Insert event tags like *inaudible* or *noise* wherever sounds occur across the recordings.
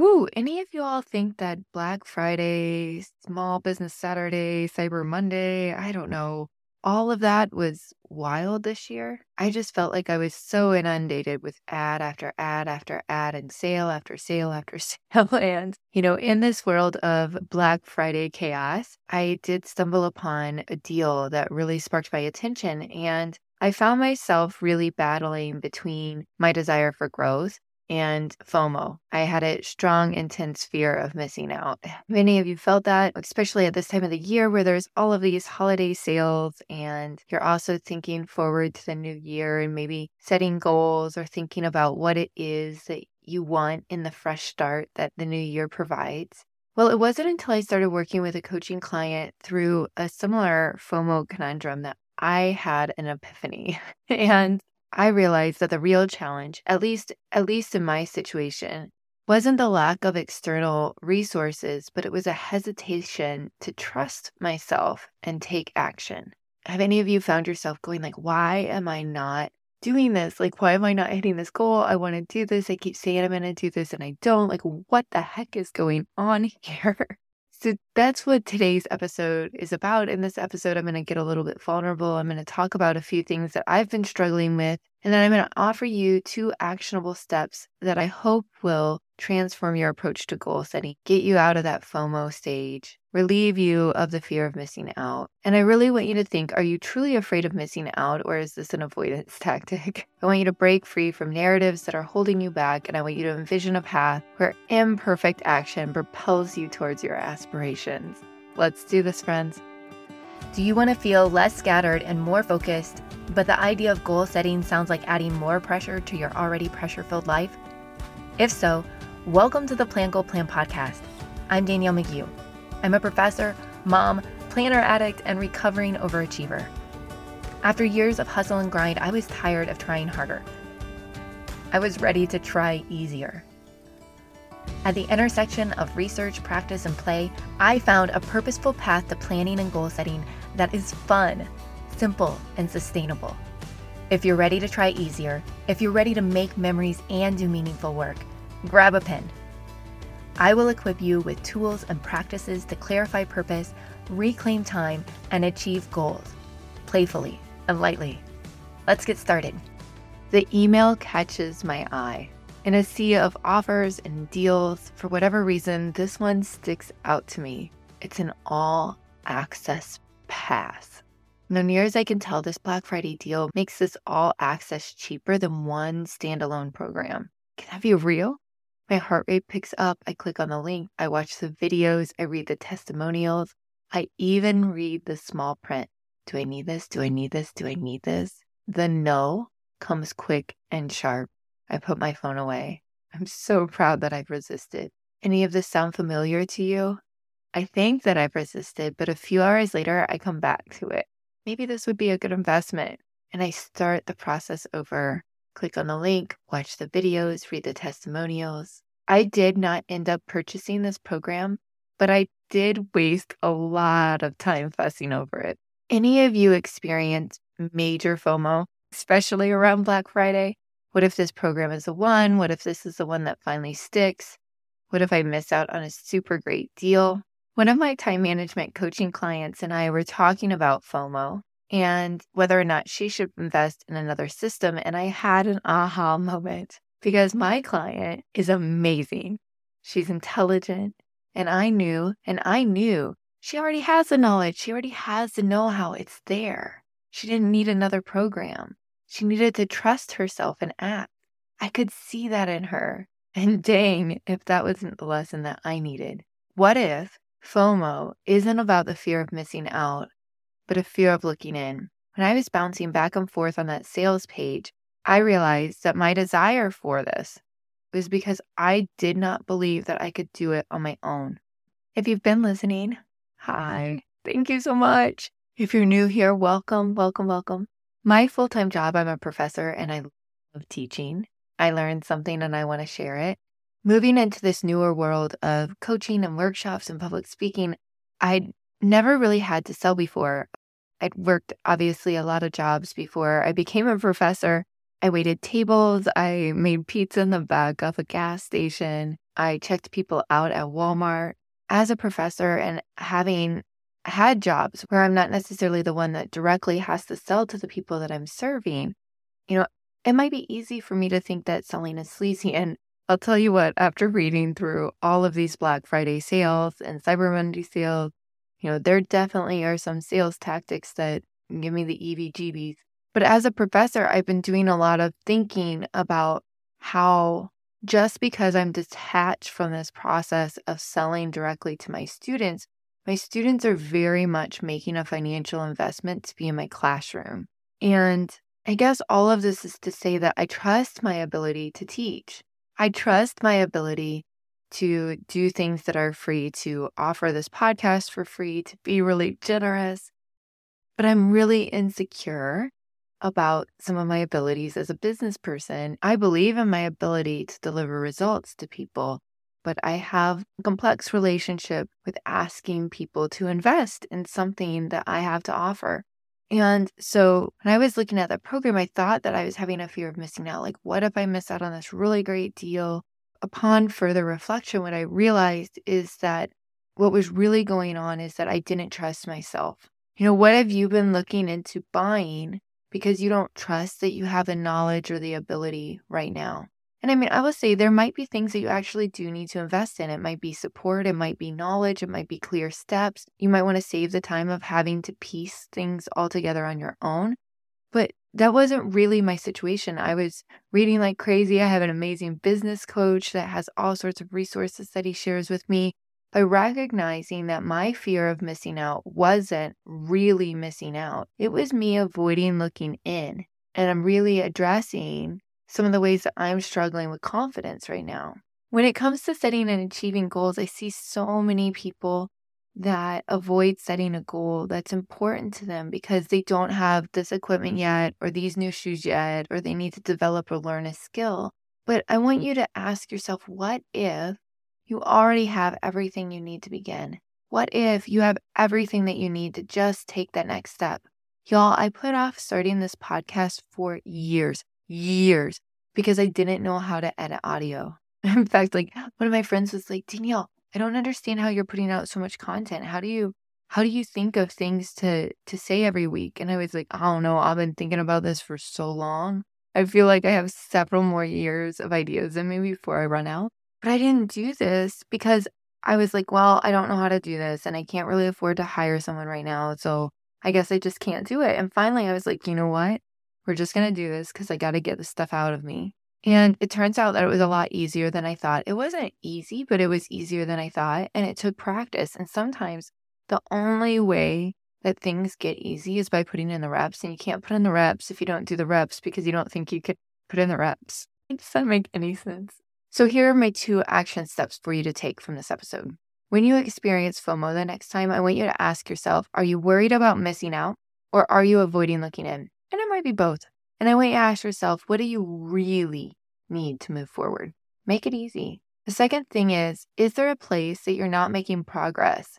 Woo, any of you all think that Black Friday, Small Business Saturday, Cyber Monday, I don't know, all of that was wild this year? I just felt like I was so inundated with ad after ad after ad and sale after sale after *laughs* sale. And, you know, in this world of Black Friday chaos, I did stumble upon a deal that really sparked my attention. And I found myself really battling between my desire for growth and FOMO. I had a strong, intense fear of missing out. Many of you felt that, especially at this time of the year where there's all of these holiday sales and you're also thinking forward to the new year and maybe setting goals or thinking about what it is that you want in the fresh start that the new year provides. Well, it wasn't until I started working with a coaching client through a similar FOMO conundrum that I had an epiphany. *laughs* and I realized that the real challenge, at least at least in my situation, wasn't the lack of external resources, but it was a hesitation to trust myself and take action. Have any of you found yourself going like, why am I not doing this? Like, why am I not hitting this goal? I want to do this. I keep saying I'm going to do this and I don't. Like, what the heck is going on *laughs* here? So that's what today's episode is about. In this episode, I'm going to get a little bit vulnerable. I'm going to talk about a few things that I've been struggling with. And then I'm going to offer you two actionable steps that I hope will transform your approach to goal setting, get you out of that FOMO stage, relieve you of the fear of missing out. And I really want you to think are you truly afraid of missing out, or is this an avoidance *laughs* tactic? I want you to break free from narratives that are holding you back, and I want you to envision a path where imperfect action propels you towards your aspirations. Let's do this, friends. Do you want to feel less scattered and more focused, but the idea of goal setting sounds like adding more pressure to your already pressure filled life? If so, Welcome to the Plan Goal Plan podcast. I'm Danielle McGeough. I'm a professor, mom, planner addict, and recovering overachiever. After years of hustle and grind, I was tired of trying harder. I was ready to try easier. At the intersection of research, practice, and play, I found a purposeful path to planning and goal setting that is fun, simple, and sustainable. If you're ready to try easier, if you're ready to make memories and do meaningful work, grab a pen. I will equip you with tools and practices to clarify purpose, reclaim time, and achieve goals playfully and lightly. Let's get started. The email catches my eye. In a sea of offers and deals, for whatever reason, this one sticks out to me. It's an all access pass. Now, near as I can tell, this Black Friday deal makes this all access cheaper than one standalone program. Can that be real? My heart rate picks up. I click on the link. I watch the videos. I read the testimonials. I even read the small print. Do I need this? Do I need this? Do I need this? The no comes quick and sharp. I put my phone away. I'm so proud that I've resisted. Any of this sound familiar to you? I think that I've resisted, but a few hours later, I come back to it. Maybe this would be a good investment. And I start the process over click on the link, watch the videos, read the testimonials. I did not end up purchasing this program, but I did waste a lot of time fussing over it. Any of you experience major FOMO, especially around Black Friday? What if this program is the one? What if this is the one that finally sticks? What if I miss out on a super great deal? One of my time management coaching clients and I were talking about FOMO and whether or not she should invest in another system. And I had an aha moment because my client is amazing. She's intelligent. And I knew, and I knew she already has the knowledge. She already has the know how. It's there. She didn't need another program. She needed to trust herself and act. I could see that in her. *laughs* And dang, if that wasn't the lesson that I needed. What if FOMO isn't about the fear of missing out, but a fear of looking in. When I was bouncing back and forth on that sales page, I realized that my desire for this was because I did not believe that I could do it on my own. If you've been listening, hi, thank you so much. If you're new here, welcome, welcome, welcome. My full time job, I'm a professor and I love teaching. I learned something and I want to share it. Moving into this newer world of coaching and workshops and public speaking, I never really had to sell before. I'd worked obviously a lot of jobs before I became a professor. I waited tables. I made pizza in the back of a gas station. I checked people out at Walmart. As a professor and having had jobs where I'm not necessarily the one that directly has to sell to the people that I'm serving, you know, it might be easy for me to think that selling is sleazy. And I'll tell you what, after reading through all of these Black Friday sales and Cyber Monday sales, you know, there definitely are some sales tactics that give me the EV GBs. But as a professor, I've been doing a lot of thinking about how just because I'm detached from this process of selling directly to my students, my students are very much making a financial investment to be in my classroom. And I guess all of this is to say that I trust my ability to teach. I trust my ability to do things that are free, to offer this podcast for free, to be really generous. But I'm really insecure about some of my abilities as a business person. I believe in my ability to deliver results to people, but I have a complex relationship with asking people to invest in something that I have to offer. And so when I was looking at that program, I thought that I was having a fear of missing out. Like, what if I miss out on this really great deal? Upon further reflection, what I realized is that what was really going on is that I didn't trust myself. You know, what have you been looking into buying because you don't trust that you have the knowledge or the ability right now? And I mean, I will say there might be things that you actually do need to invest in. It might be support, it might be knowledge, it might be clear steps. You might want to save the time of having to piece things all together on your own. But that wasn't really my situation. I was reading like crazy. I have an amazing business coach that has all sorts of resources that he shares with me. By recognizing that my fear of missing out wasn't really missing out, it was me avoiding looking in. And I'm really addressing some of the ways that I'm struggling with confidence right now. When it comes to setting and achieving goals, I see so many people that avoid setting a goal that's important to them because they don't have this equipment yet, or these new shoes yet, or they need to develop or learn a skill. But I want you to ask yourself what if you already have everything you need to begin? What if you have everything that you need to just take that next step? Y'all, I put off starting this podcast for years years because I didn't know how to edit audio. *laughs* In fact, like one of my friends was like, Danielle, I don't understand how you're putting out so much content. How do you how do you think of things to to say every week? And I was like, I don't know. I've been thinking about this for so long. I feel like I have several more years of ideas in me before I run out. But I didn't do this because I was like, well, I don't know how to do this and I can't really afford to hire someone right now. So I guess I just can't do it. And finally I was like, you know what? We're just going to do this because I got to get this stuff out of me. And it turns out that it was a lot easier than I thought. It wasn't easy, but it was easier than I thought. And it took practice. And sometimes the only way that things get easy is by putting in the reps. And you can't put in the reps if you don't do the reps because you don't think you could put in the reps. It *laughs* Does that make any sense? So here are my two action steps for you to take from this episode. When you experience FOMO the next time, I want you to ask yourself Are you worried about missing out or are you avoiding looking in? And it might be both. And I want you to ask yourself, what do you really need to move forward? Make it easy. The second thing is, is there a place that you're not making progress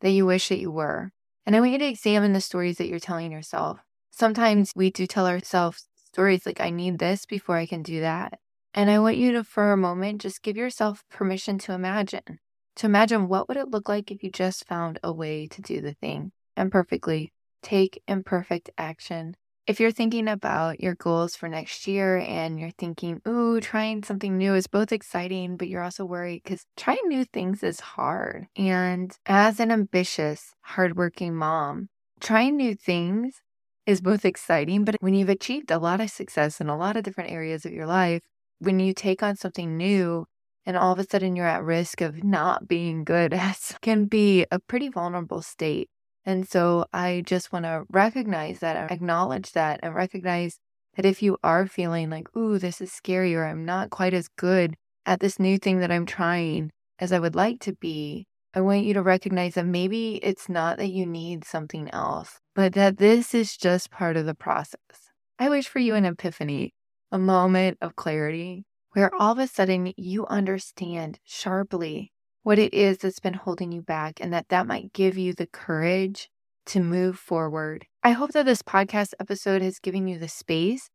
that you wish that you were? And I want you to examine the stories that you're telling yourself. Sometimes we do tell ourselves stories like, I need this before I can do that. And I want you to, for a moment, just give yourself permission to imagine. To imagine what would it look like if you just found a way to do the thing and perfectly take imperfect action if you're thinking about your goals for next year and you're thinking, ooh, trying something new is both exciting, but you're also worried because trying new things is hard. And as an ambitious, hardworking mom, trying new things is both exciting, but when you've achieved a lot of success in a lot of different areas of your life, when you take on something new and all of a sudden you're at risk of not being good *laughs* at can be a pretty vulnerable state. And so I just want to recognize that acknowledge that and recognize that if you are feeling like, ooh, this is scary or I'm not quite as good at this new thing that I'm trying as I would like to be, I want you to recognize that maybe it's not that you need something else, but that this is just part of the process. I wish for you an epiphany, a moment of clarity where all of a sudden you understand sharply what it is that's been holding you back and that that might give you the courage to move forward. I hope that this podcast episode has given you the space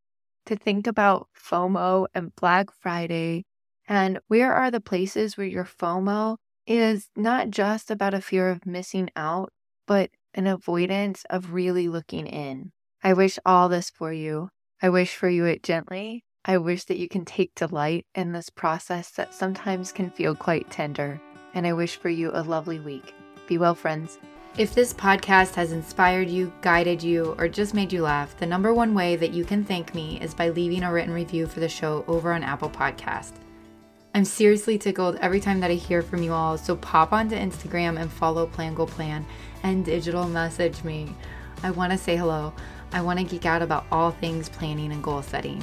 to think about FOMO and Black Friday And where are the places where your FOMO is not just about a fear of missing out, but an avoidance of really looking in? I wish all this for you. I wish for you it gently. I wish that you can take delight in this process that sometimes can feel quite tender. And I wish for you a lovely week. Be well, friends. If this podcast has inspired you, guided you, or just made you laugh, the number one way that you can thank me is by leaving a written review for the show over on Apple Podcast. I'm seriously tickled every time that I hear from you all, so pop onto Instagram and follow Plan Goal Plan and digital message me. I want to say hello. I want to geek out about all things planning and goal setting.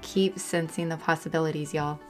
Keep sensing the possibilities, y'all.